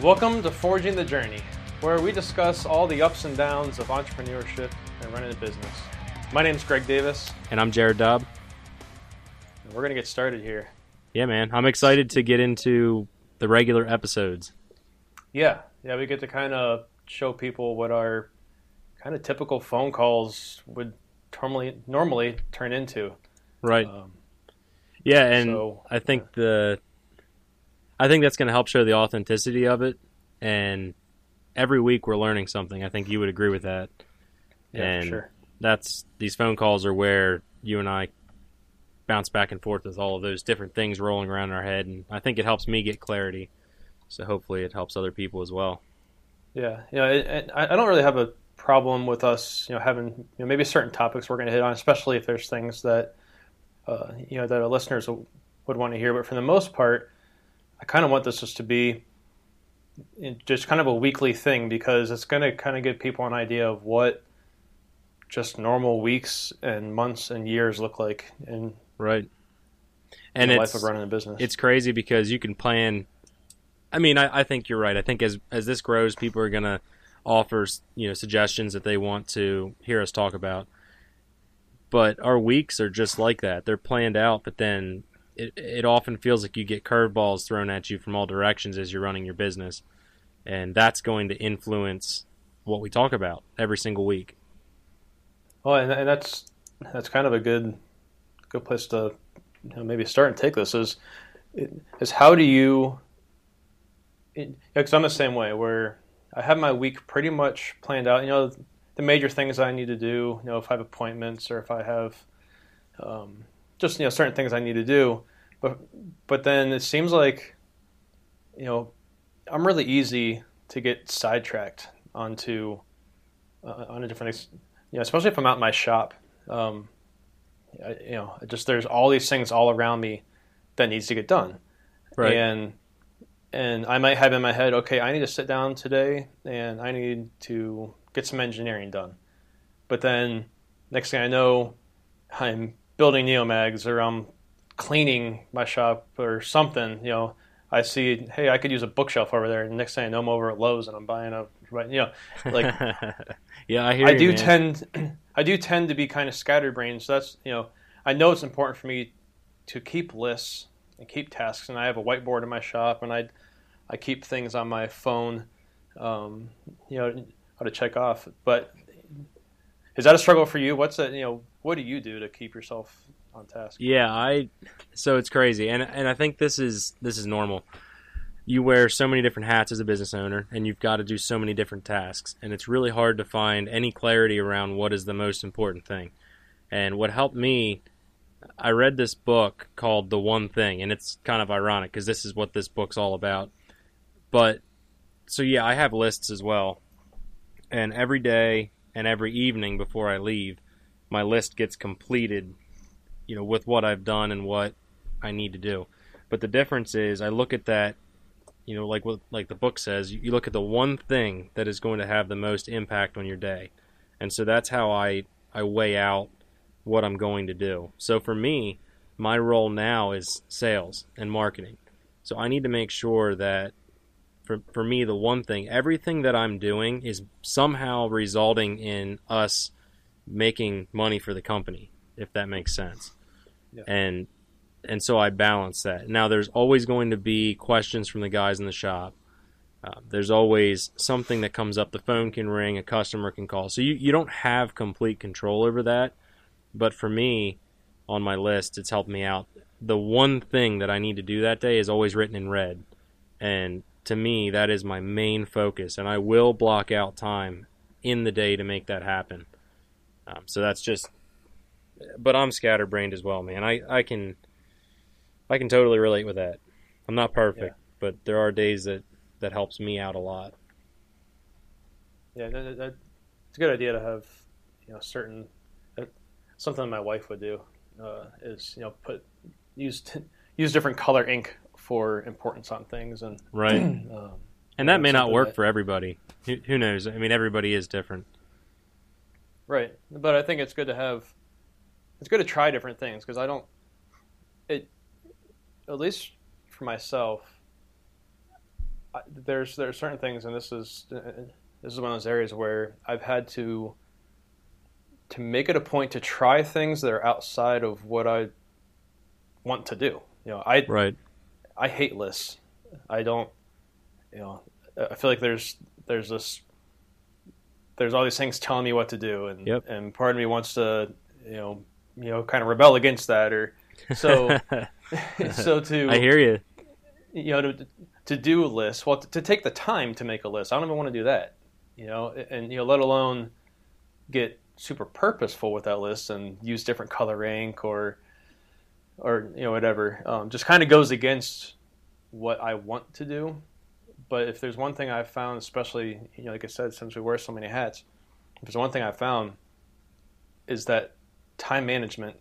Welcome to Forging the Journey, where we discuss all the ups and downs of entrepreneurship and running a business. My name is Greg Davis, And I'm Jared Dobb. and we're going to get started here. Yeah, man. I'm excited to get into the regular episodes. Yeah, yeah, we get to kind of show people what our kind of typical phone calls would normally normally turn into. Right. Um, yeah, and so, I think the I think that's going to help show the authenticity of it and every week we're learning something. I think you would agree with that. yeah, and sure. That's these phone calls are where you and I bounce back and forth with all of those different things rolling around in our head and I think it helps me get clarity. So hopefully it helps other people as well. Yeah, it, I I don't really have a problem with us, you know, having you know, maybe certain topics we're going to hit on, especially if there's things that uh, you know that our listeners would want to hear. But for the most part, I kind of want this just to be just kind of a weekly thing because it's going to kind of give people an idea of what just normal weeks and months and years look like in, Right. And the it's life of running a business. it's crazy because you can plan. I mean, I, I think you're right. I think as as this grows, people are gonna offer you know suggestions that they want to hear us talk about. But our weeks are just like that. They're planned out, but then it it often feels like you get curveballs thrown at you from all directions as you're running your business, and that's going to influence what we talk about every single week. Well, and, and that's that's kind of a good good place to you know, maybe start and take this is is how do you because I'm the same way where I have my week pretty much planned out. You know, the major things I need to do. You know, if I have appointments or if I have um, just you know certain things I need to do. But but then it seems like you know I'm really easy to get sidetracked onto uh, on a different ex- you know, especially if I'm out in my shop. Um, I, you know, just there's all these things all around me that needs to get done, right. and and I might have in my head, okay, I need to sit down today and I need to get some engineering done. But then next thing I know, I'm building neomags or I'm cleaning my shop or something. You know, I see, hey, I could use a bookshelf over there. And next thing I know, I'm over at Lowe's and I'm buying a, you know, like yeah, I hear. I you, do man. tend I do tend to be kind of scatterbrained. So that's you know I know it's important for me to keep lists and keep tasks, and I have a whiteboard in my shop, and I I keep things on my phone, um, you know, how to check off. But is that a struggle for you? What's that, You know, what do you do to keep yourself on task? Yeah, I. So it's crazy, and and I think this is this is normal. You wear so many different hats as a business owner, and you've got to do so many different tasks, and it's really hard to find any clarity around what is the most important thing. And what helped me, I read this book called The One Thing, and it's kind of ironic because this is what this book's all about. But so yeah, I have lists as well, and every day and every evening before I leave, my list gets completed you know with what I've done and what I need to do. But the difference is I look at that you know like what like the book says you look at the one thing that is going to have the most impact on your day. And so that's how I I weigh out what I'm going to do. So for me, my role now is sales and marketing. So I need to make sure that for for me the one thing everything that I'm doing is somehow resulting in us making money for the company if that makes sense Yeah. and and so I balance that. Now, there's always going to be questions from the guys in the shop. Uh, there's always something that comes up. The phone can ring, a customer can call. So you, you don't have complete control over that. But for me, on my list, it's helped me out. The one thing that I need to do that day is always written in red. And to me, that is my main focus. And I will block out time in the day to make that happen. Um, so that's just but I'm scatterbrained as well, man. I, I can I can totally relate with that. I'm not perfect, but there are days that that helps me out a lot. Yeah, that, that, it's a good idea to have you know certain uh, something my wife would do uh, is you know put use use different color ink for importance on things and Right. um, And that may not work that- for everybody. Who, who knows? I mean, everybody is different. Right. But I think it's good to have it's good to try different things because I don't it at least for myself I, there's there are certain things, and this is uh, this is one of those areas where I've had to to make it a point to try things that are outside of what I want to do. You know, I Right. I hate lists. I don't. You know, I feel like there's there's this there's all these things telling me what to do, and Yep. and part of me wants to you know you know kind of rebel against that, or so so to I hear you. you know to to do lists. Well, to, to take the time to make a list, I don't even want to do that. You know, and you know, let alone get super purposeful with that list and use different color ink or or you know whatever. Um, just kind of goes against what I want to do. But if there's one thing I've found, especially you know, like I said, since we wear so many hats, if there's one thing I've found is that time management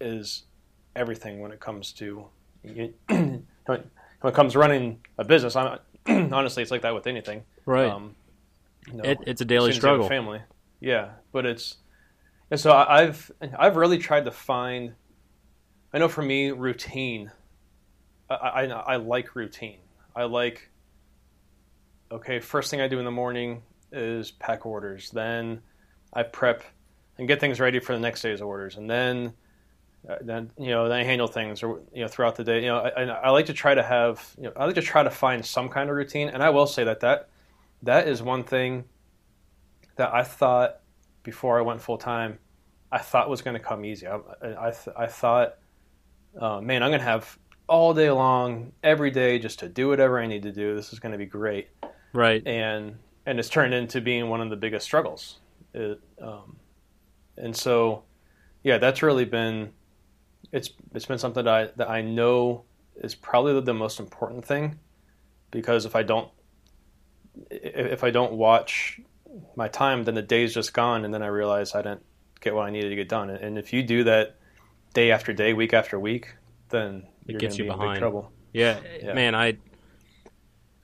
is everything when it comes to when it comes to running a business. I'm, honestly, it's like that with anything. Right. Um, you know, it, it's a daily as soon as you have a struggle. Family, yeah, but it's and so I- I've I've really tried to find. I know for me, routine. I, I I like routine. I like. Okay, first thing I do in the morning is pack orders. Then I prep and get things ready for the next day's orders, and then uh, then you know then I handle things or you know throughout the day. You know, I, I like to try to have you know I like to try to find some kind of routine, and I will say that that that is one thing that I thought before I went full time, I thought was going to come easy. I I, I thought, uh, man, I'm going to have all day long, every day, just to do whatever I need to do. This is going to be great, Right. and and it's turned into being one of the biggest struggles. It, um, and so, yeah, that's really been it's it's been something that I that I know is probably the most important thing because if I don't if I don't watch my time, then the day's just gone, and then I realize I didn't get what I needed to get done. And if you do that day after day, week after week, then It you're gets you be in behind. big trouble. Yeah, Yeah. man, I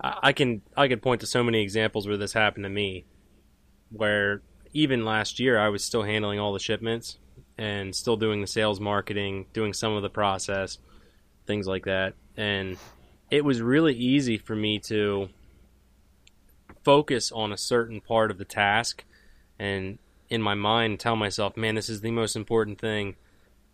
I can I could point to so many examples where this happened to me where even last year I was still handling all the shipments and still doing the sales marketing, doing some of the process, things like that. And it was really easy for me to focus on a certain part of the task and in my mind tell myself, man, this is the most important thing.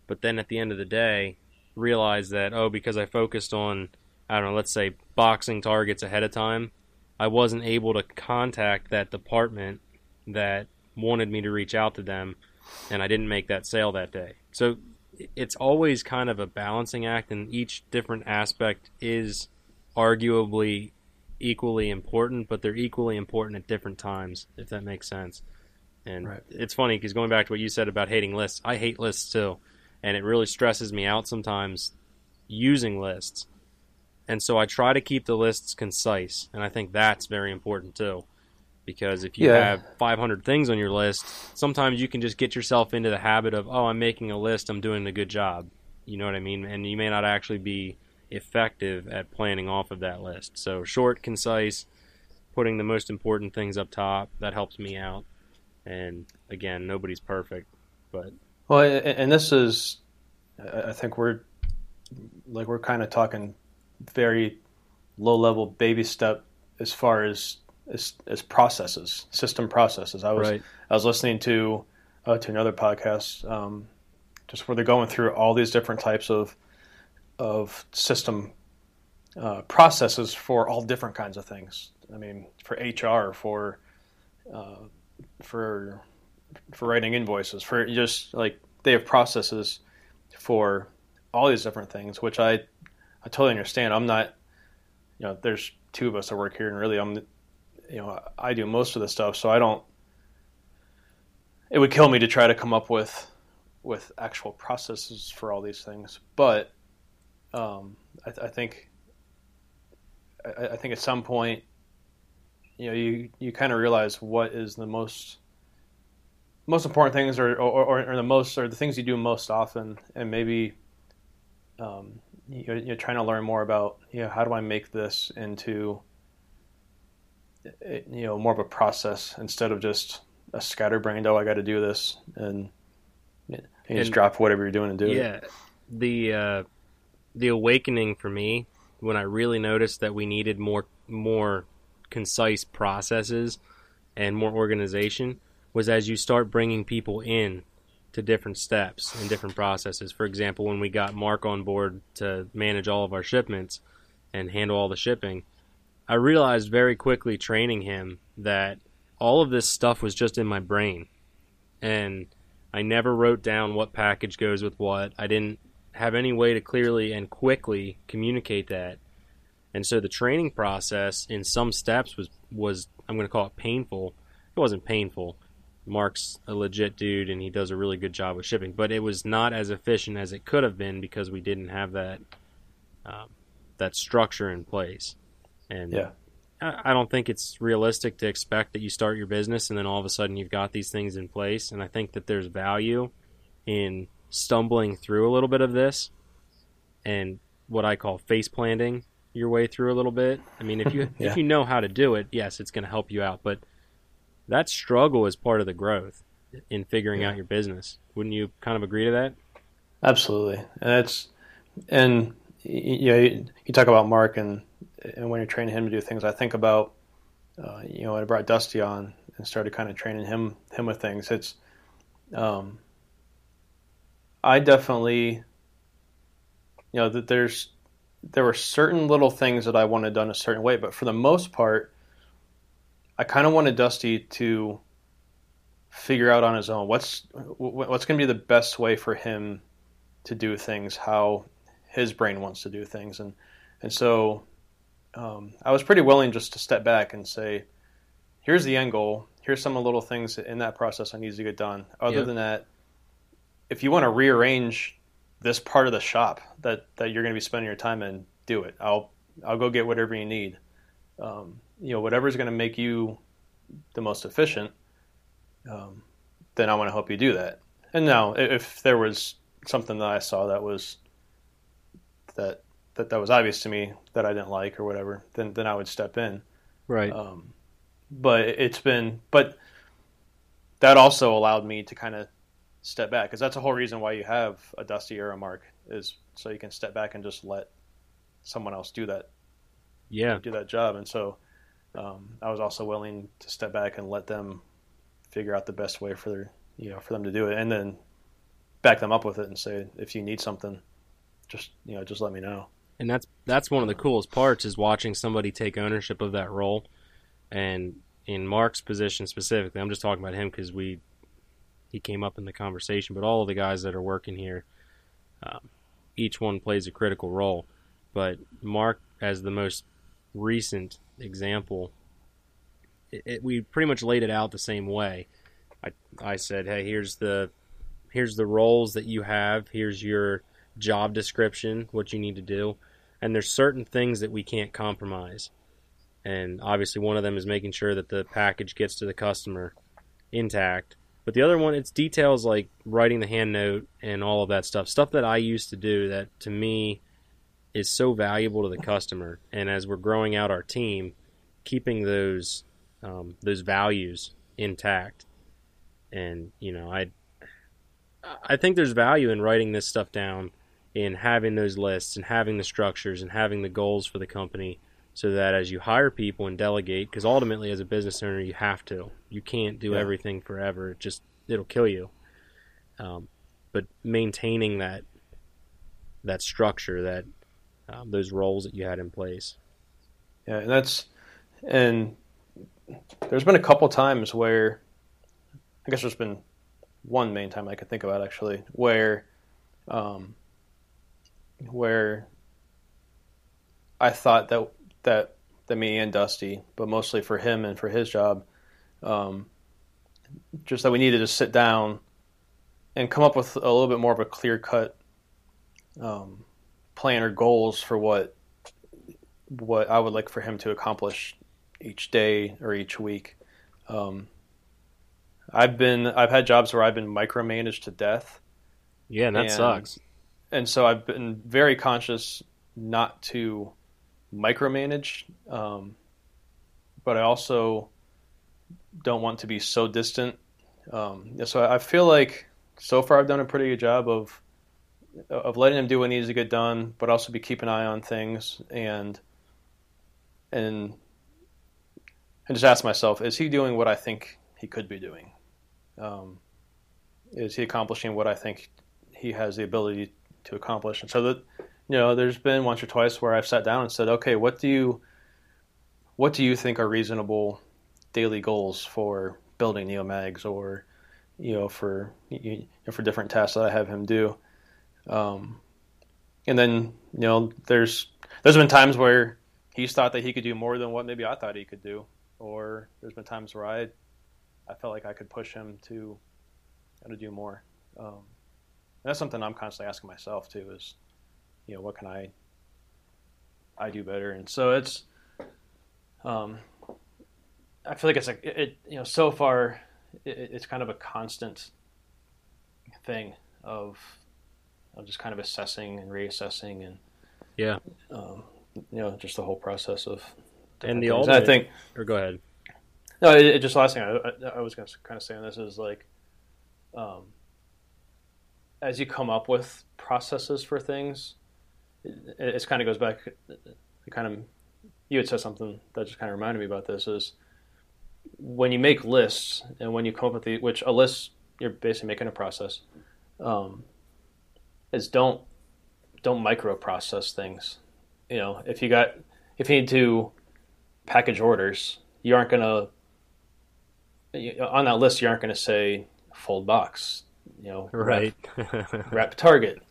But then at the end of the day, realize that, oh, because I focused on, I don't know, let's say boxing targets ahead of time, I wasn't able to contact that department that wanted me to reach out to them, and I didn't make that sale that day. So it's always kind of a balancing act, and each different aspect is arguably equally important, but they're equally important at different times, if that makes sense. And Right. it's funny because going back to what you said about hating lists, I hate lists too, and it really stresses me out sometimes using lists. And so I try to keep the lists concise, and I think that's very important too. Because if you Yeah. have 500 things on your list, sometimes you can just get yourself into the habit of, oh, I'm making a list, I'm doing a good job. You know what I mean? And you may not actually be effective at planning off of that list. So short, concise, putting the most important things up top, that helps me out. And again, nobody's perfect, but Well, and this is, I I think we're like we're kind of talking very low level baby step as far as as, as processes, system processes. I was right, I was listening to uh, to another podcast, um, just where they're going through all these different types of of system uh, processes for all different kinds of things. I mean, for HR, for uh, for for writing invoices, for just like they have processes for all these different things, which I I totally understand. I'm not, you know, there's two of us that work here, and really, I'm, you know, I do most of the stuff, so I don't. It would kill me to try to come up with with actual processes for all these things, but um, I, I think I, I think at some point, you know, you you kind of realize what is the most most important things, or or, or, or the most, or the things you do most often, and maybe um, you're, you're trying to learn more about, you know, how do I make this into, eh, you know, more of a process instead of just a scatterbrained. Oh, I got to do this, and you just drop whatever you're doing and do it. yeah. The uh, the awakening for me when I really noticed that we needed more more concise processes and more organization was as you start bringing people in to different steps and different processes. For example, when we got Mark on board to manage all of our shipments and handle all the shipping, I realized very quickly training him that all of this stuff was just in my brain. And I never wrote down what package goes with what. I didn't have any way to clearly and quickly communicate that. And so the training process in some steps was was I'm going to call it painful. It wasn't painful. Mark's a legit dude and he does a really good job with shipping, but it was not as efficient as it could have been because we didn't have that um, that structure in place. And Yeah. I I don't think it's realistic to expect that you start your business and then all of a sudden you've got these things in place. And I think that there's value in stumbling through a little bit of this and what I call face planting your way through a little bit. I mean, if you Yeah. if you know how to do it, yes, it's going to help you out. But that struggle is part of the growth in figuring Yeah. out your business. Wouldn't you kind of agree to that? Absolutely, and it's and you know you, you talk about Mark and and when you're training him to do things, I think about uh, you know when I brought Dusty on and started kind of training him him with things. It's um, I definitely you know that there's there were certain little things that I wanted done a certain way, but for the most part, I kind of wanted Dusty to figure out on his own what's what's going to be the best way for him to do things how his brain wants to do things. And and so um, I was pretty willing just to step back and say here's the end goal. Here's some of the little things in that process that need to get done. Other Yep. than that if you want to rearrange this part of the shop that that you're going to be spending your time in do it. I'll I'll go get whatever you need. Um, you know whatever's going to make you the most efficient um, then I want to help you do that and now if there was something that I saw that was that that that was obvious to me that I didn't like or whatever, then then I would step in. Right. Um, but it's been but that also allowed me to kind of step back because that's the whole reason why you have a dusty or a mark is so you can step back and just let someone else do that yeah. do that job. And so um, I was also willing to step back and let them figure out the best way for their, you know, for them to do it, and then back them up with it and say, if you need something, just you know, just let me know. and that's that's one of the coolest parts is watching somebody take ownership of that role and in mark's position specifically i'm just talking about him because we he came up in the conversation but all of the guys that are working here um, each one plays a critical role but mark as the most recent example it, it, we pretty much laid it out the same way. I, I said hey here's the here's the roles that you have. Here's your job description what you need to do. And there's certain things that we can't compromise. And obviously one of them is making sure that the package gets to the customer intact. But the other one it's details like writing the hand note and all of that stuff. Stuff that i used to do that to me is so valuable to the customer. And as we're growing out our team keeping those um, those values intact. And you know i i think there's value in writing this stuff down in having those lists and having the structures and having the goals for the company so that as you hire people and delegate because ultimately as a business owner you have to. You can't do Yeah. everything forever. It just it'll kill you. Um, but maintaining that that structure that um, those roles that you had in place. Yeah, and that's and there's been a couple times where I guess there's been one main time I could think about actually where um, where I thought that that that me and Dusty, but mostly for him and for his job, um, just that we needed to sit down and come up with a little bit more of a clear cut um, plan or goals for what what I would like for him to accomplish each day or each week. Um, I've been I've had jobs where I've been micromanaged to death, yeah and that And- sucks and so I've been very conscious not to micromanage, um, but I also don't want to be so distant. Um, so I feel like so far I've done a pretty good job of of letting him do what needs to get done, but also be keeping an eye on things and and and just ask myself: Is he doing what I think he could be doing? Um, is he accomplishing what I think he has the ability to accomplish? And so that you know, there's been once or twice where I've sat down and said, okay, what do you what do you think are reasonable daily goals for building Neomags or you know for you know, for different tasks that I have him do? Um, and then you know, there's there's been times where he's thought that he could do more than what maybe I thought he could do, or there's been times where I I felt like I could push him to to do more. Um, that's something I'm constantly asking myself too. Is you know what can I I do better? And so it's um, I feel like it's like it, it you know so far it, it's kind of a constant thing of of just kind of assessing and reassessing and yeah um, you know just the whole process of and the ultimate, I think or go ahead no it, it just last thing I, I, I was going to kind of say on this is like um, as you come up with processes for things it, it kind of goes back. It kind of you had said something that just kind of reminded me about this is when you make lists and when you come up with the which a list you're basically making a process um, is don't don't micro process things you know if you got if you need to package orders you aren't to on that list you aren't going to say fold box you know right wrap, wrap target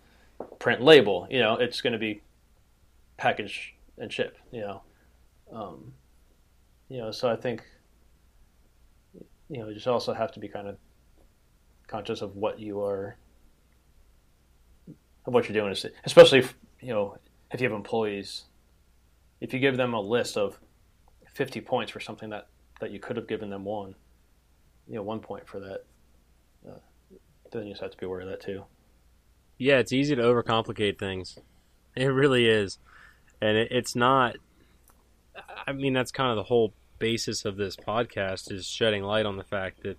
print label. You know, it's going to be package and ship. You know, um, you know. So I think you know, you just also have to be kind of conscious of what you are, of what you're doing, is especially if, you know if you have employees. If you give them a list of 50 points for something that, that you could have given them one, you know, one point for that, uh, then you just have to be aware of that too. Yeah, it's easy to overcomplicate things. It really is. And it, it's not I mean that's kind of the whole basis of this podcast is shedding light on the fact that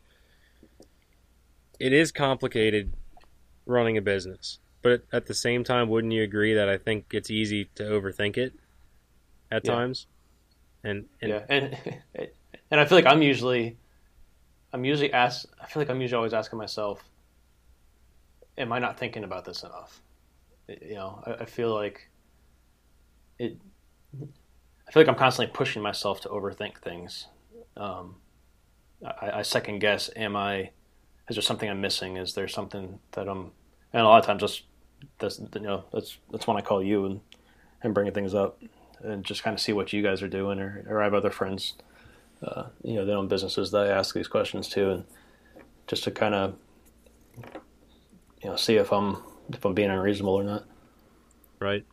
it is complicated running a business. But at the same time, wouldn't you agree that I think it's easy to overthink it at yeah. times? And, and yeah, and and I feel like I'm usually I'm usually asked. I feel like I'm usually always asking myself, am I not thinking about this enough? You know, I, I feel like it. I feel like I'm constantly pushing myself to overthink things. Um, I, I, second guess: Am I? Is there something I'm missing? Is there something that I'm? And a lot of times, that's that's you know that's that's when I call you and and bringing things up and just kind of see what you guys are doing, or, or I have other friends, uh, you know, they own businesses that I ask these questions to, and just to kind of you know see if I'm if I'm being unreasonable or not. Right.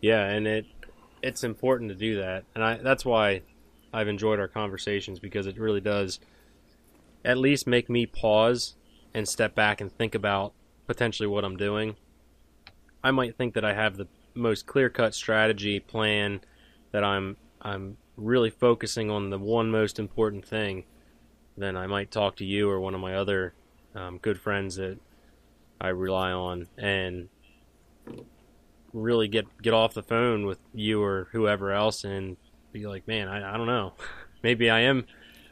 Yeah, and it it's important to do that, and I that's why I've enjoyed our conversations because it really does at least make me pause and step back and think about potentially what I'm doing. I might think that I have the most clear-cut strategy plan that I'm I'm really focusing on the one most important thing, then I might talk to you or one of my other um, good friends that I rely on, and really get get off the phone with you or whoever else and be like, man, I, I don't know, maybe I am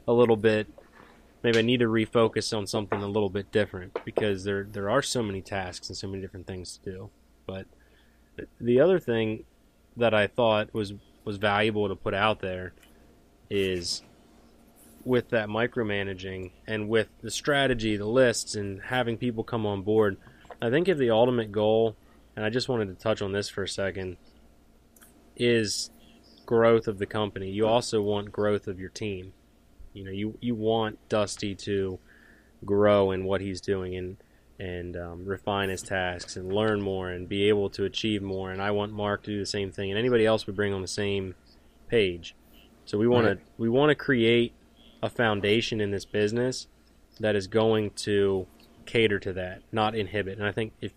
a little bit. Maybe I need to refocus on something a little bit different because there there are so many tasks and so many different things to do. But the other thing that I thought was was valuable to put out there is with that micromanaging and with the strategy, the lists, and having people come on board, I think if the ultimate goal, and I just wanted to touch on this for a second, is growth of the company. You also want growth of your team. You know, you you want Dusty to grow in what he's doing and and um, refine his tasks and learn more and be able to achieve more. And I want Mark to do the same thing, and anybody else we bring on the same page. So we want right. to we want to create a foundation in this business that is going to cater to that, not inhibit. And I think if,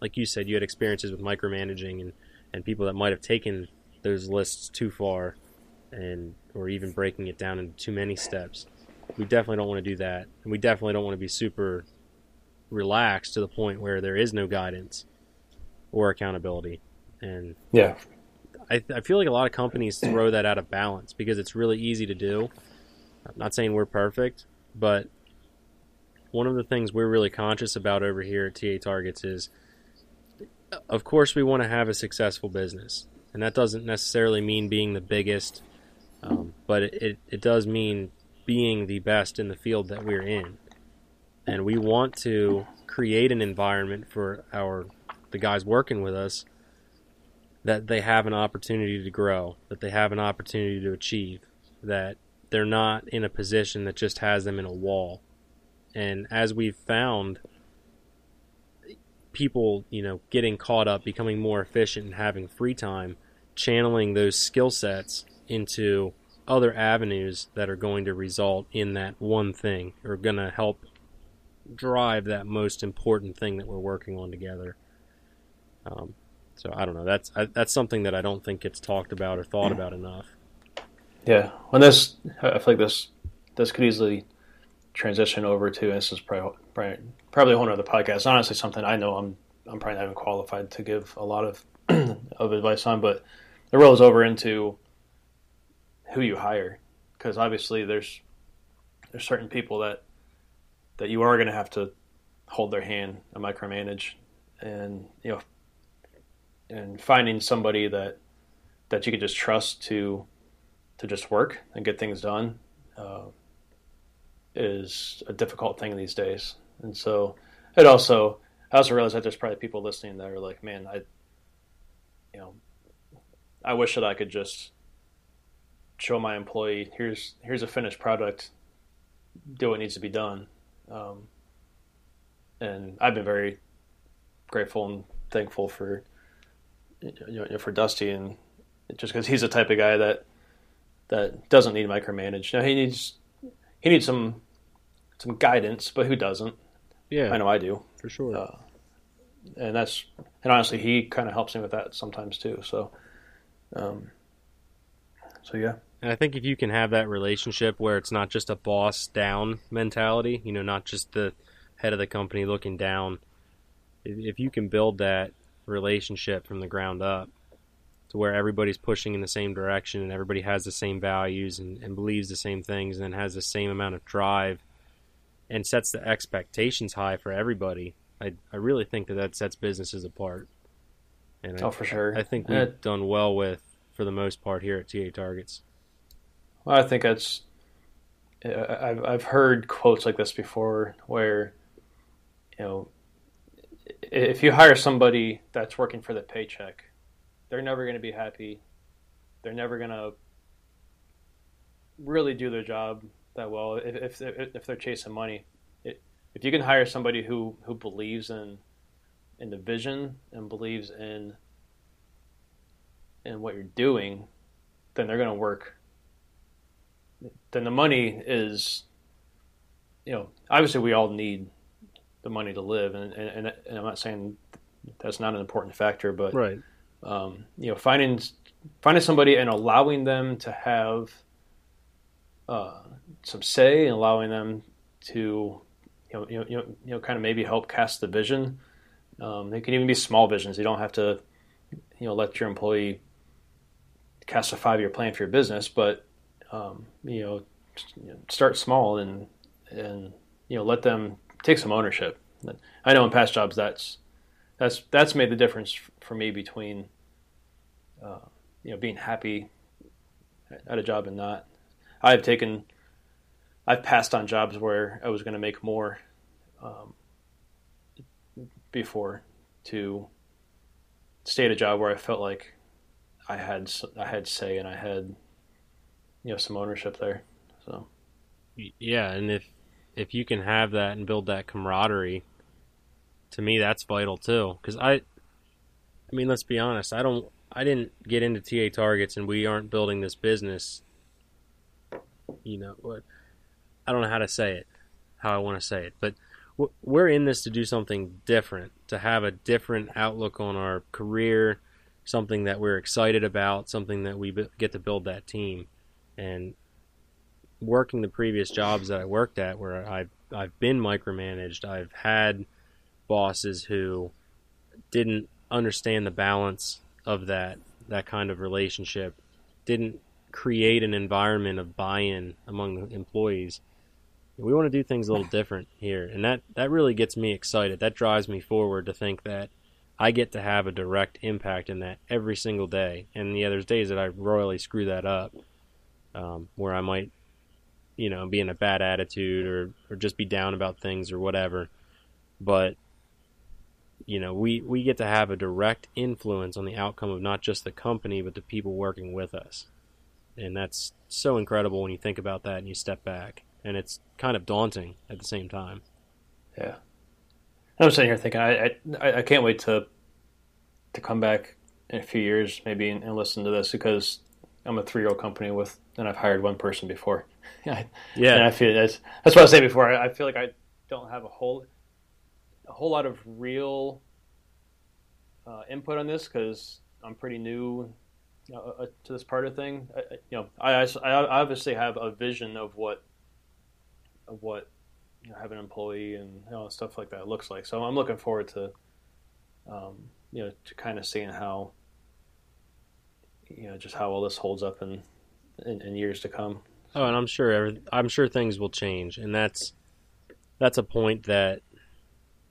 like you said, you had experiences with micromanaging and, and people that might have taken those lists too far and or even breaking it down into too many steps. We definitely don't want to do that. And we definitely don't want to be super relaxed to the point where there is no guidance or accountability. And yeah, I, I feel like a lot of companies throw that out of balance because it's really easy to do. I'm not saying we're perfect, but one of the things we're really conscious about over here at TA Targets is, of course, we want to have a successful business, and that doesn't necessarily mean being the biggest, um, but it, it, it does mean being the best in the field that we're in, and we want to create an environment for our the guys working with us that they have an opportunity to grow, that they have an opportunity to achieve, that they're not in a position that just has them in a wall. And as we've found, people, you know, getting caught up, becoming more efficient, and having free time, channeling those skill sets into other avenues that are going to result in that one thing or going to help drive that most important thing that we're working on together. Um, so I don't know. That's I, that's something that I don't think gets talked about or thought about enough. Yeah, when this, I feel like this this could easily transition over to. this is probably probably, probably a whole other podcast. Honestly, something I know I'm I'm probably not even qualified to give a lot of of advice on, but it rolls over into who you hire because obviously there's there's certain people that that you are going to have to hold their hand and micromanage, and you know and finding somebody that that you can just trust to to just work and get things done uh, is a difficult thing these days. And so it also I also realize that there's probably people listening that are like, man, I you know I wish that I could just show my employee here's here's a finished product, do what needs to be done. Um, and I've been very grateful and thankful for you know, for Dusty, and just because he's the type of guy that that doesn't need micromanage. Now he needs he needs some some guidance, but who doesn't? Yeah, I know I do for sure. Uh, and that's and honestly, he kind of helps me with that sometimes too. So, um, so yeah. And I think if you can have that relationship where it's not just a boss down mentality, you know, not just the head of the company looking down, if you can build that relationship from the ground up to where everybody's pushing in the same direction and everybody has the same values and, and believes the same things and has the same amount of drive and sets the expectations high for everybody. I, I really think that that sets businesses apart. And oh, I, for sure. I think we've uh, done well with, for the most part, here at TA Targets. Well, I think that's. Uh, I've I've heard quotes like this before, where, you know, if you hire somebody that's working for the paycheck, they're never going to be happy. They're never going to really do their job that well if if, if they're chasing money. It, if you can hire somebody who who believes in in the vision and believes in in what you're doing, then they're going to work. Then the money is, you know, obviously we all need the money to live, and and, and I'm not saying that's not an important factor, but right, um, you know, finding finding somebody and allowing them to have uh, some say and allowing them to you know, you know, you know, kind of maybe help cast the vision. Um, they can even be small visions. You don't have to, you know, let your employee cast a five year plan for your business, but um, you know, start small and and you know, let them take some ownership. I know in past jobs that's that's that's made the difference for me between uh, you know being happy at a job and not. I've taken I've passed on jobs where I was going to make more um, before to stay at a job where I felt like I had I had say and I had you know some ownership there. So yeah, and if if you can have that and build that camaraderie, to me that's vital too. Because I, I mean, let's be honest. I don't. I didn't get into TA targets, and we aren't building this business. You know what? I don't know how to say it, how I want to say it, but we're in this to do something different, to have a different outlook on our career, something that we're excited about, something that we get to build that team. And working the previous jobs that I worked at, where I've I've been micromanaged, I've had bosses who didn't understand the balance of that that kind of relationship, didn't create an environment of buy-in among the employees. We want to do things a little different here, and that that really gets me excited. That drives me forward to think that I get to have a direct impact in that every single day. And yeah, there's days that I royally screw that up, um, where I might, you know, be in a bad attitude or or just be down about things or whatever. But you know, we, we get to have a direct influence on the outcome of not just the company, but the people working with us. And that's so incredible when you think about that and you step back. And it's kind of daunting at the same time. Yeah. I'm sitting here thinking, I, I, I can't wait to to come back in a few years, maybe, and, and listen to this because I'm a three year old company with, and I've hired one person before. yeah. And I feel that's, that's what I was saying before. I, I feel like I don't have a whole, a whole lot of real uh, input on this because I'm pretty new uh, uh, to this part of thing. I, you know, I, I obviously have a vision of what of what you know, have an employee and you know, stuff like that looks like. So I'm looking forward to um, you know to kind of seeing how you know just how all this holds up in in, in years to come. Oh, and I'm sure I'm sure things will change, and that's that's a point that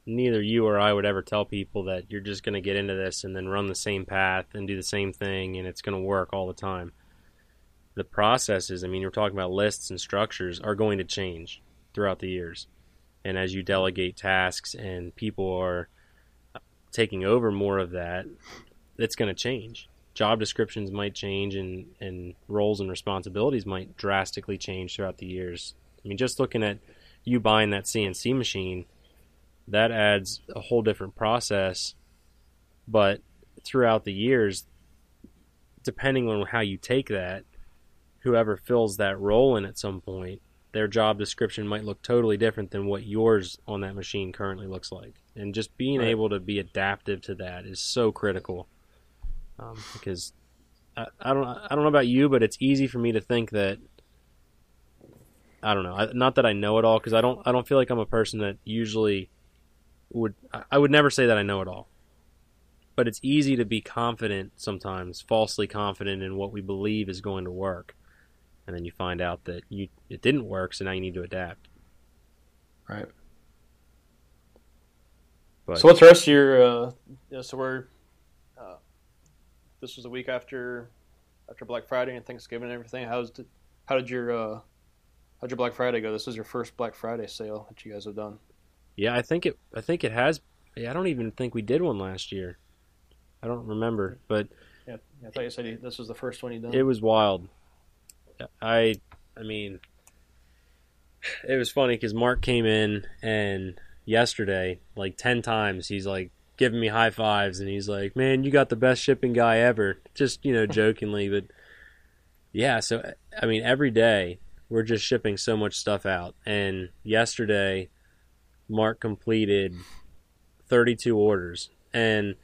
neither you or I would ever tell people that you're just going to get into this and then run the same path and do the same thing and it's going to work all the time. The processes, I mean, you're talking about lists and structures, are going to change throughout the years. And as you delegate tasks and people are taking over more of that, it's going to change. Job descriptions might change and, and roles and responsibilities might drastically change throughout the years. I mean, just looking at you buying that CNC machine – that adds a whole different process. But throughout the years, depending on how you take that, whoever fills that role in at some point, their job description might look totally different than what yours on that machine currently looks like. And just being right. able to be adaptive to that is so critical. Um, because I, I, don't I don't know about you, but it's easy for me to think that I don't know. I, not that I know it all, because I don't I don't feel like I'm a person that usually would I would never say that I know it all. But it's easy to be confident sometimes, falsely confident in what we believe is going to work. And then you find out that you it didn't work, so now you need to adapt. Right. But, so what's the rest of your uh, yeah, so we're this was a week after after Black Friday and Thanksgiving and everything. How's how did your uh, how'd your Black Friday go? This was your first Black Friday sale that you guys have done. Yeah, I think it. I think it has. I don't even think we did one last year. I don't remember, but yeah, I thought you said this was the first one you done. It was wild. I, I mean, it was funny because Mark came in and yesterday, like ten times, he's like giving me high fives, and he's like, "Man, you got the best shipping guy ever." Just you know, jokingly, but yeah. So I mean, every day we're just shipping so much stuff out, and yesterday Mark completed 32 orders. And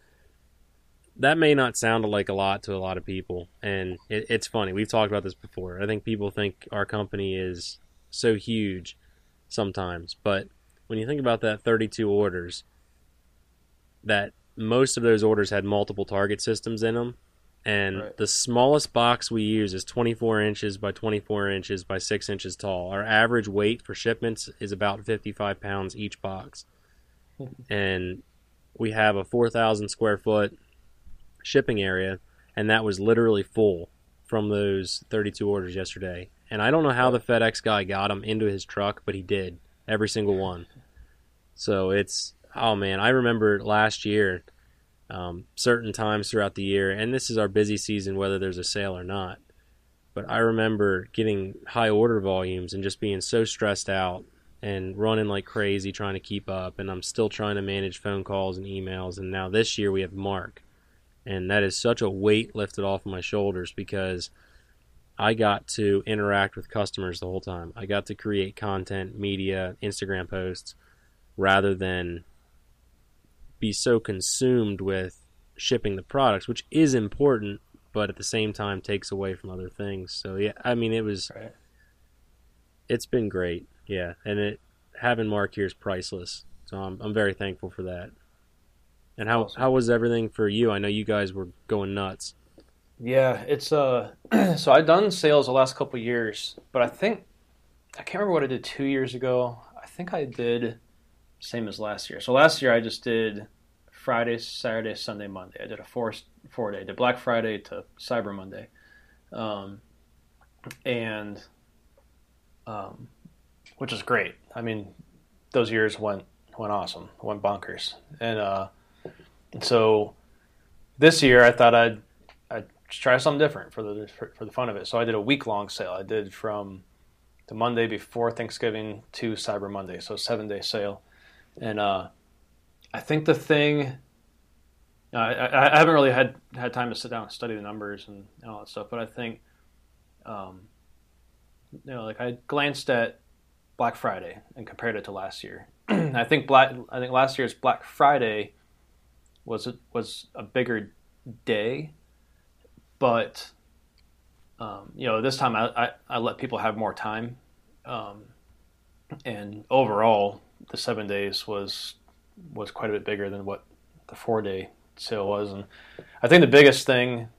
that may not sound like a lot to a lot of people. And it, it's funny. We've talked about this before. I think people think our company is so huge sometimes. But when you think about that 32 orders, that most of those orders had multiple target systems in them. And right. the smallest box we use is 24 inches by 24 inches by 6 inches tall. Our average weight for shipments is about 55 pounds each box. and we have a 4,000 square foot shipping area, and that was literally full from those 32 orders yesterday. And I don't know how the FedEx guy got them into his truck, but he did every single one. So it's oh man, I remember last year um, certain times throughout the year, and this is our busy season, whether there's a sale or not. But I remember getting high order volumes and just being so stressed out and running like crazy trying to keep up. And I'm still trying to manage phone calls and emails. And now this year we have Mark. And that is such a weight lifted off my shoulders because I got to interact with customers the whole time. I got to create content, media, Instagram posts rather than be so consumed with shipping the products, which is important, but at the same time takes away from other things. So yeah, I mean it was right. it's been great. Yeah, and it having Mark here is priceless. So I'm I'm very thankful for that. And how awesome. how was everything for you? I know you guys were going nuts. Yeah, it's uh. so I've done sales the last couple years, but I think I can't remember what I did two years ago. I think I did same as last year. So last year I just did Friday, Saturday, Sunday, Monday. I did a four four day. Did Black Friday to Cyber Monday, um, and um, which is great. I mean, those years went went awesome, went bonkers, and uh, so this year I thought I'd I'd try something different for the for, for the fun of it. So I did a week long sale. I did from the Monday before Thanksgiving to Cyber Monday, so seven day sale, and uh, I think the thing. I, I, I haven't really had had time to sit down and study the numbers and, and all that stuff, but I think, um, you know, like I glanced at Black Friday and compared it to last year. I think Black I think last year's Black Friday was was a bigger day, but um, you know this time I, I, I, let people have more time, um, and overall the seven days was was quite a bit bigger than what the four day sale was, and I think the biggest thing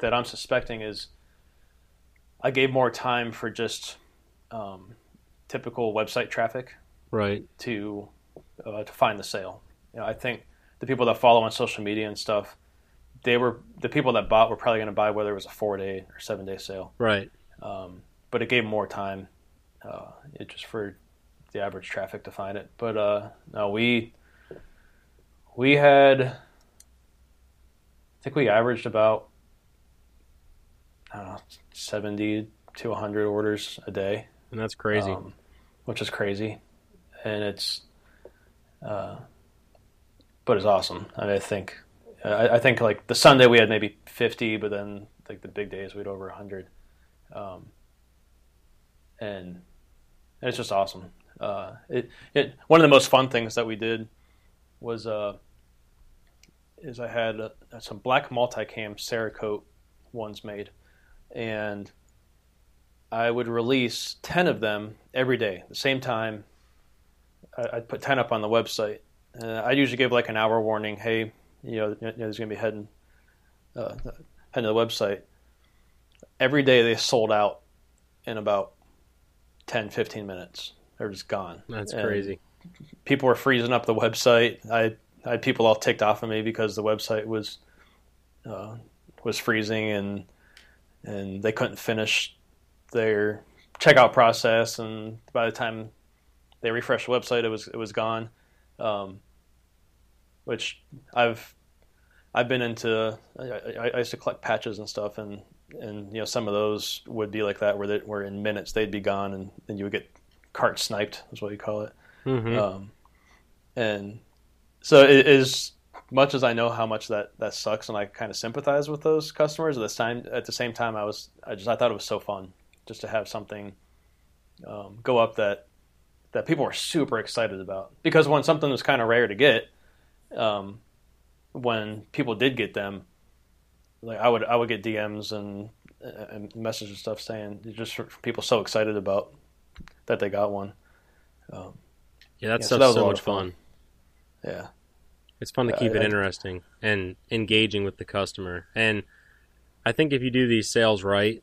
that I'm suspecting is I gave more time for just um, typical website traffic, right? To uh, to find the sale. You know, I think the people that follow on social media and stuff, they were the people that bought were probably going to buy whether it was a four day or seven day sale. Right. Um, but it gave more time, uh, it just for the average traffic to find it. But uh, no, we we had, I think we averaged about, I don't know, seventy to hundred orders a day, and that's crazy. Um, which is crazy, and it's. Uh, but it's awesome. I, mean, I think I, I, think like the Sunday we had maybe 50, but then like the big days we had over 100, um, and it's just awesome. Uh, it, it one of the most fun things that we did was uh, is I had uh, some black multicam Cerakote ones made, and I would release 10 of them every day, at the same time. I'd put 10 up on the website, I usually give like an hour warning. Hey, you know, you know there's going to be heading uh, heading to the website. Every day they sold out in about 10, 15 minutes. They're just gone. That's and crazy. People were freezing up the website. I, I had people all ticked off of me because the website was uh, was freezing and and they couldn't finish their checkout process. And by the time they refreshed the website, it was it was gone. Um, which I've I've been into. I, I, used to collect patches and stuff, and and you know some of those would be like that, where they were in minutes they'd be gone, and then you would get cart sniped, is what you call it. Mm-hmm. Um, and so it is much as I know how much that, that sucks, and I kind of sympathize with those customers. At the time, at the same time, I was I just I thought it was so fun just to have something um, go up that that people were super excited about because when something was kind of rare to get, um, when people did get them, like I would I would get DMs and, and messages and stuff saying just people so excited about that they got one. Um, yeah, that's yeah, so, that so much fun. fun. Yeah, it's fun to keep it interesting and engaging with the customer. And I think if you do these sales right,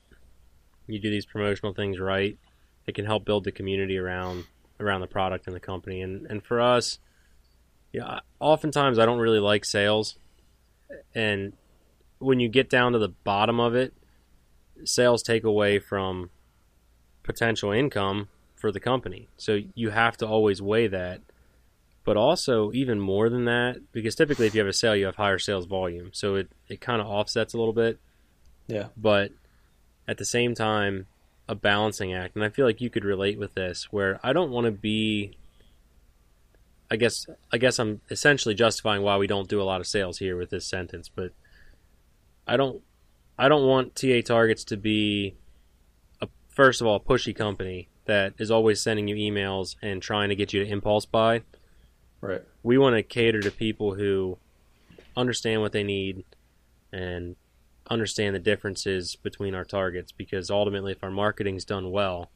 you do these promotional things right, it can help build the community around around the product and the company. And and for us, yeah, oftentimes I don't really like sales, and when you get down to the bottom of it, sales take away from potential income for the company. So you have to always weigh that. But also, even more than that, because typically if you have a sale, you have higher sales volume. So it, it kind of offsets a little bit. Yeah. But at the same time, a balancing act. And I feel like you could relate with this, where I don't want to be I guess I guess I'm essentially justifying why we don't do a lot of sales here with this sentence, but I don't I don't want TA targets to be first of all pushy company that is always sending you emails and trying to get you to impulse buy. Right. We want to cater to people who understand what they need and understand the differences between our targets because ultimately if our marketing's done well,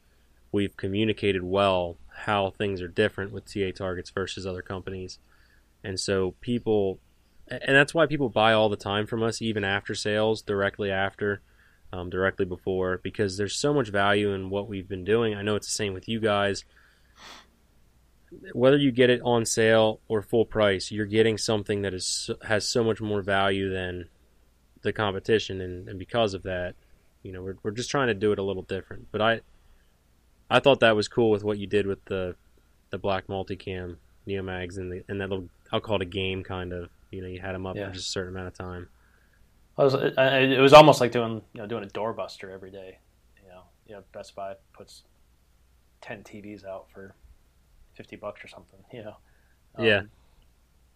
we've communicated well how things are different with TA targets versus other companies. And so people and that's why people buy all the time from us, even after sales, directly after, um, directly before, because there's so much value in what we've been doing. I know it's the same with you guys. Whether you get it on sale or full price, you're getting something that is has so much more value than the competition, and, and because of that, you know, we're we're just trying to do it a little different. But I I thought that was cool with what you did with the the black multicam neomags and the and that little I'll call it a game kind of you know, you had them up Yeah. for just a certain amount of time. I was, I, it was almost like doing you know doing a doorbuster every day. You know, you know Best Buy puts ten TVs out for fifty bucks or something. You know. Yeah.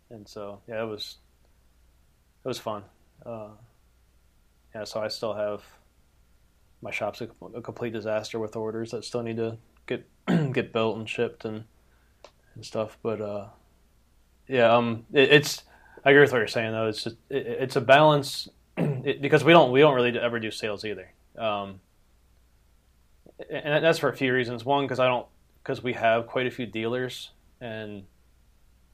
And so yeah, it was it was fun. Uh, yeah, so I still have my shop's a, a complete disaster with orders that still need to get get built and shipped and and stuff. But uh, yeah, um, it, it's I agree with what you're saying though. It's just, it, it's a balance it, because we don't we don't really ever do sales either. Um, and that's for a few reasons. One, because I don't because we have quite a few dealers, and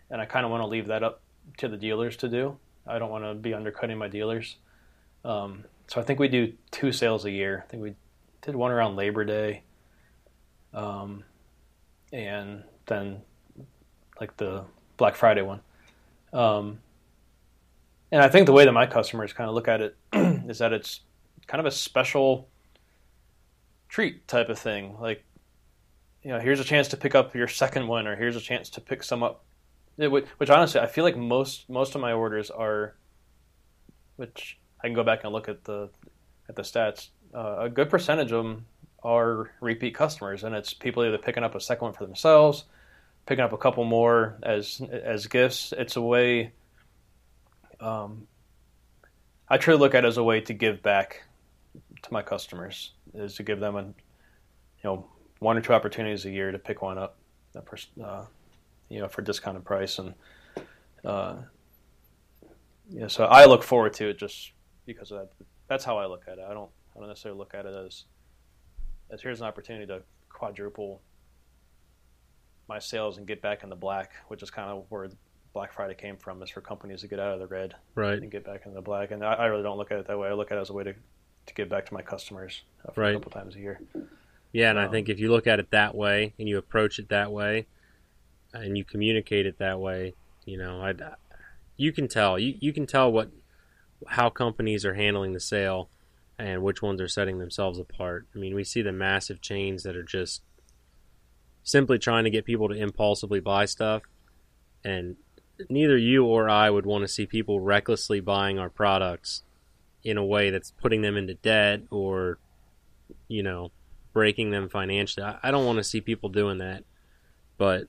and I kind of want to leave that up to the dealers to do. I don't want to be undercutting my dealers. Um, so I think we do two sales a year. I think we did one around Labor Day, um, and then like the Black Friday one. Um, and I think the way that my customers kind of look at it is that it's kind of a special treat type of thing. Like, you know, here's a chance to pick up your second one, or here's a chance to pick some up. Which honestly, I feel like most most of my orders are, which I can go back and look at the at the stats. Uh, a good percentage of them are repeat customers, and it's people either picking up a second one for themselves, picking up a couple more as as gifts. It's a way. Um, I to look at it as a way to give back to my customers, is to give them you know, one or two opportunities a year to pick one up, that pers- uh, you know, for discounted price, and uh, yeah. So I look forward to it just because that. That's how I look at it. I don't. I don't necessarily look at it as as here's an opportunity to quadruple my sales and get back in the black, which is kind of where Black Friday came from, is for companies to get out of the red Right. and get back into the black. And I, I really don't look at it that way. I look at it as a way to, to give back to my customers uh, for Right. a couple times a year. Yeah, and I Um, think if you look at it that way and you approach it that way, and you communicate it that way, you know, I, you can tell you you can tell what how companies are handling the sale and which ones are setting themselves apart. I mean, we see the massive chains that are just simply trying to get people to impulsively buy stuff, and neither you or I would want to see people recklessly buying our products in a way that's putting them into debt or, you know, breaking them financially. I, I don't want to see people doing that, but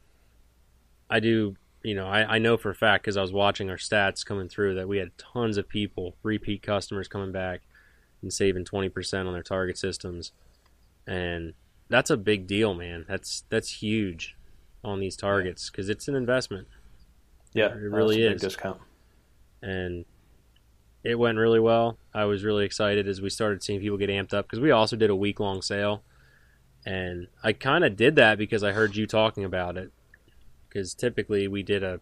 I do. You know, I, I know for a fact because I was watching our stats coming through that we had tons of people, repeat customers coming back and saving twenty percent on their target systems, and that's a big deal, man. That's that's huge on these targets because it's an investment Yeah, It really that's a big is. discount. and it went really well. I was really excited as we started seeing people get amped up because we also did a week long sale, and I kind of did that because I heard you talking about it. Because typically we did a,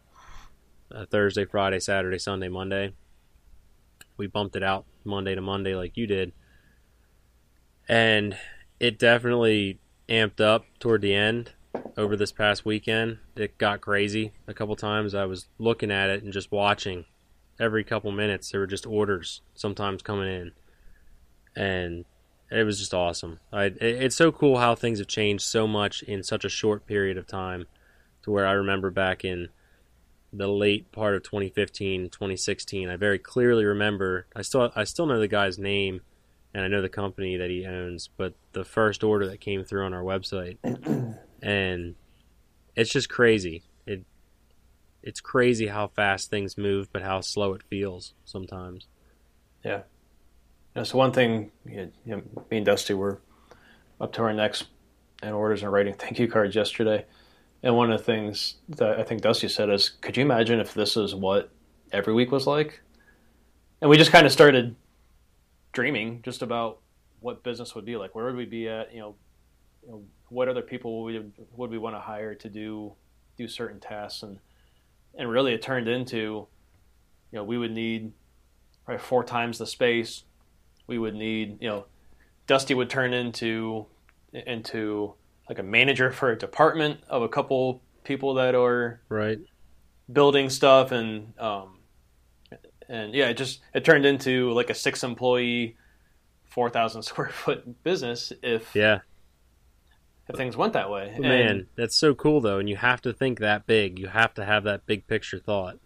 a Thursday, Friday, Saturday, Sunday, Monday. We bumped it out Monday to Monday like you did, and it definitely amped up toward the end over this past weekend. It got crazy a couple times. I was looking at it and just watching every couple minutes there were just orders sometimes coming in and it was just awesome I, it, it's so cool how things have changed so much in such a short period of time to where i remember back in the late part of 2015 2016 i very clearly remember i still i still know the guy's name and i know the company that he owns but the first order that came through on our website and it's just crazy it it's crazy how fast things move, but how slow it feels sometimes. Yeah, so one thing, you know, me and Dusty were up to our necks in orders and writing thank you cards yesterday. And one of the things that I think Dusty said is, could you imagine if this is what every week was like? And we just kind of started dreaming just about what business would be like. Where would we be at? You know, you know what other people would we, would we want to hire to do do certain tasks? And and really, it turned into you know, we would need probably four times the space. We would need, you know, Dusty would turn into into like a manager for a department of a couple people that are Right. building stuff and um, and yeah, it just it turned into like a six employee, four thousand square foot business if Yeah. If things went that way. And- Man, that's so cool though, and you have to think that big. You have to have that big picture thought.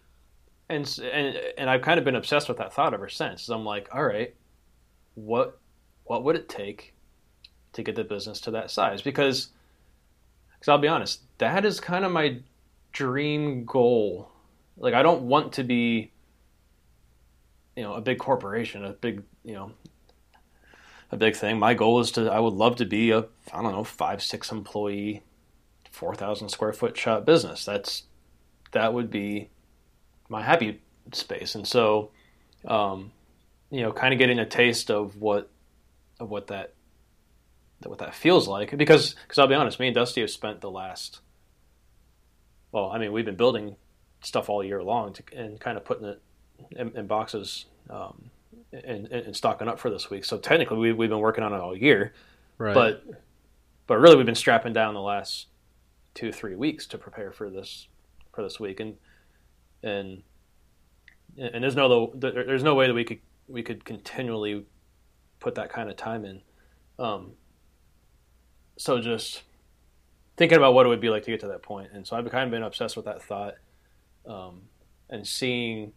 and and and I've kind of been obsessed with that thought ever since. I'm like, all right, what what would it take to get the business to that size? Because because I'll be honest, that is kind of my dream goal. Like, I don't want to be, you know, a big corporation, a big, you know, a big thing. My goal is to. I would love to be a I don't know five six employee, four thousand square foot shop business. That's that would be my happy space. And so, um, you know, kind of getting a taste of what of what that what that feels like. Because because I'll be honest, me and Dusty have spent the last well, I mean, we've been building stuff all year long to, and kind of putting it in, in boxes um, and, and stocking up for this week. So technically, we, we've been working on it all year, Right. but but really, we've been strapping down the last two three weeks to prepare for this for this week, and and and there's no there- there's no way that we could we could continually put that kind of time in. Um, so just thinking about what it would be like to get to that point, and so I've kind of been obsessed with that thought, um, and seeing.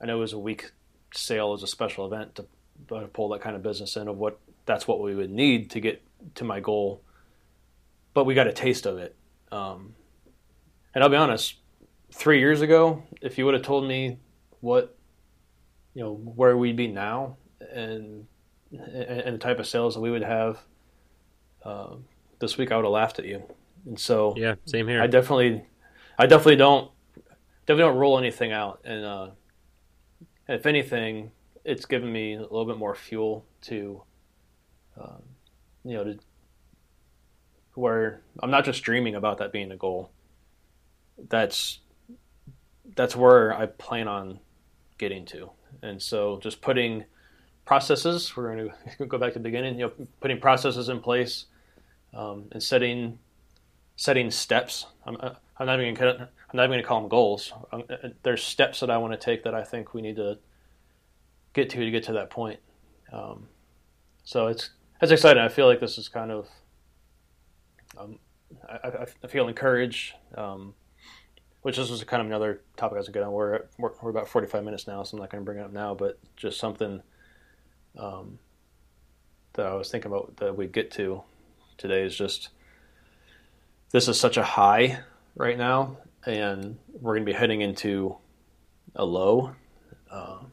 I know it was a week sale as a special event to to pull that kind of business in of what that's what we would need to get to my goal, but we got a taste of it. Um, and I'll be honest, three years ago, if you would have told me what, you know, where we'd be now and and the type of sales that we would have uh, this week, I would have laughed at you. And so yeah, same here. I definitely, I definitely don't, definitely don't roll anything out. And uh, if anything, it's given me a little bit more fuel to, um, you know, to where I'm not just dreaming about that being a goal. That's that's where I plan on getting to, and so just putting processes. We're going to go back to the beginning. You know, putting processes in place um, and setting setting steps. I'm, I'm not even gonna, I'm not even going to call them goals. Um, there's steps that I want to take that I think we need to get to to get to that point. Um, so it's it's exciting. I feel like this is kind of um, I, I, feel encouraged. Um, which this was kind of another topic I was going to. We're, we're we're about 45 minutes now, so I'm not going to bring it up now. But just something um, that I was thinking about that we get to today is just this is such a high right now, and we're going to be heading into a low, um,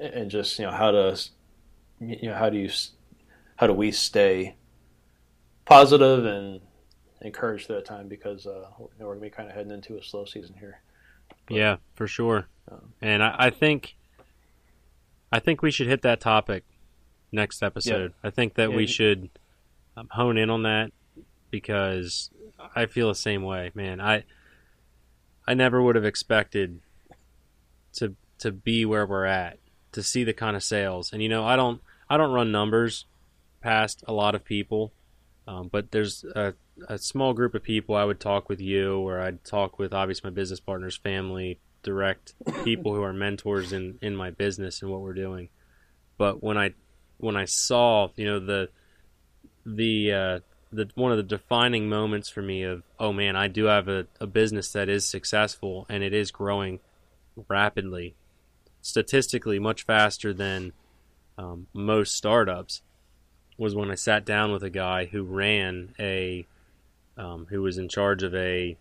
and just you know how to you know how do you how do we stay positive and encouraged through that time because uh, we're going to be kind of heading into a slow season here. But, yeah, for sure. Um, and I, I think, I think we should hit that topic next episode. I think that Yeah. we should um, hone in on that because I feel the same way, man. I, I never would have expected to to be where we're at, to see the kind of sales. And you know, I don't I don't run numbers past a lot of people, um, but there's a, a small group of people I would talk with you, or I'd talk with obviously my business partners, family, direct people who are mentors in in my business and what we're doing. But when I when I saw you know the the uh, the one of the defining moments for me of oh man I do have a, a business that is successful and it is growing rapidly statistically much faster than um, most startups was when I sat down with a guy who ran a um, who was in charge of a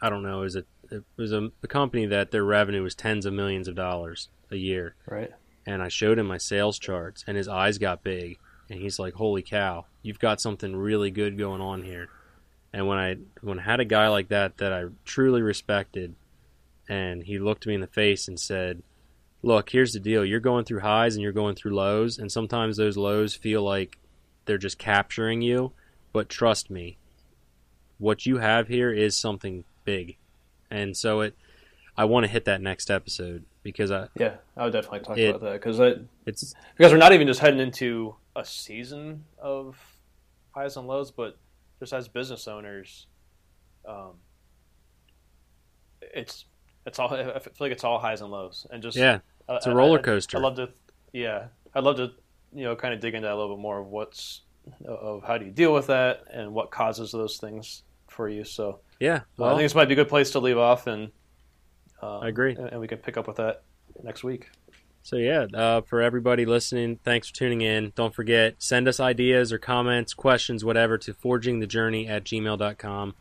I don't know it was a it was a, a company that their revenue was tens of millions of dollars a year right. and I showed him my sales charts, and his eyes got big, and he's like, "Holy cow, you've got something really good going on here." And when I when I had a guy like that that I truly respected, and he looked me in the face and said, "Look, here's the deal: you're going through highs and you're going through lows, and sometimes those lows feel like they're just capturing you, but trust me, what you have here is something big." And so it, I want to hit that next episode because I, Yeah, I would definitely talk It- about that because it, it's because we're not even just heading into a season of highs and lows, but just as business owners, um, it's it's all I feel like it's all highs and lows, and just yeah, it's a I- roller I- coaster. I'd love to, yeah, I'd love to, you know, kind of dig into that a little bit more of what's of how do you deal with that and what causes those things for you. So yeah. well, I think this might be a good place to leave off, and um, I agree. and, and we can pick up with that next week. So yeah, uh, for everybody listening, thanks for tuning in. Don't forget, send us ideas or comments, questions, whatever, to forgingthejourney at gmail.com.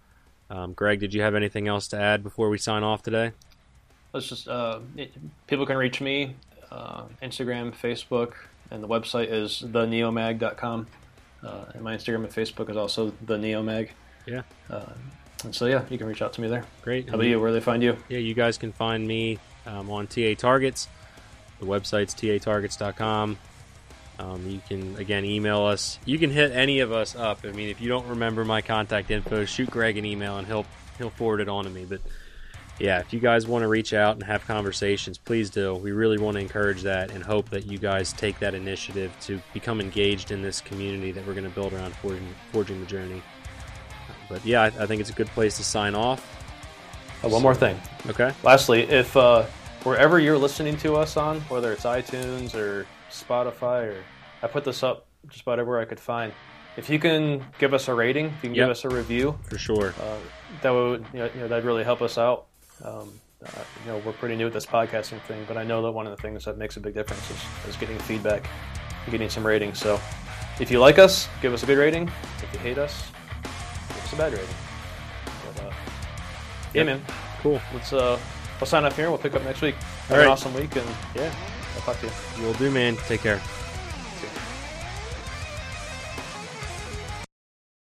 Um, Greg, did you have anything else to add before we sign off today? Let's just uh, it, people can reach me uh, Instagram, Facebook, and the website is theneomag.com. Uh, and my Instagram and Facebook is also the Neomag. Yeah. Uh, and so yeah, you can reach out to me there. Great. How about you? Where do they find you? Yeah, you guys can find me um, on TA Targets. The website's tatargets.com. Um, you can again email us. You can hit any of us up. I mean, if you don't remember my contact info, shoot Greg an email and he'll he'll forward it on to me. But yeah, if you guys want to reach out and have conversations, please do. We really want to encourage that and hope that you guys take that initiative to become engaged in this community that we're going to build around forging, forging the journey. But yeah, I, I think it's a good place to sign off. Uh, one more thing. Okay. Lastly, if uh, wherever you're listening to us on, whether it's iTunes or Spotify, or I put this up just about everywhere I could find. If you can give us a rating, if you can Yep. give us a review, For sure. uh, that would you know, you know that'd really help us out. Um, uh, you know, we're pretty new at this podcasting thing, but I know that one of the things that makes a big difference is, is getting feedback, and getting some ratings. So, if you like us, give us a good rating. If you hate us, give us a bad rating. But, uh, yeah, Yep. man. Cool. Let's uh, we'll sign up here. We'll pick up next week. Have All an right. awesome week, and yeah, I'll talk to you. Will do, man. Take care.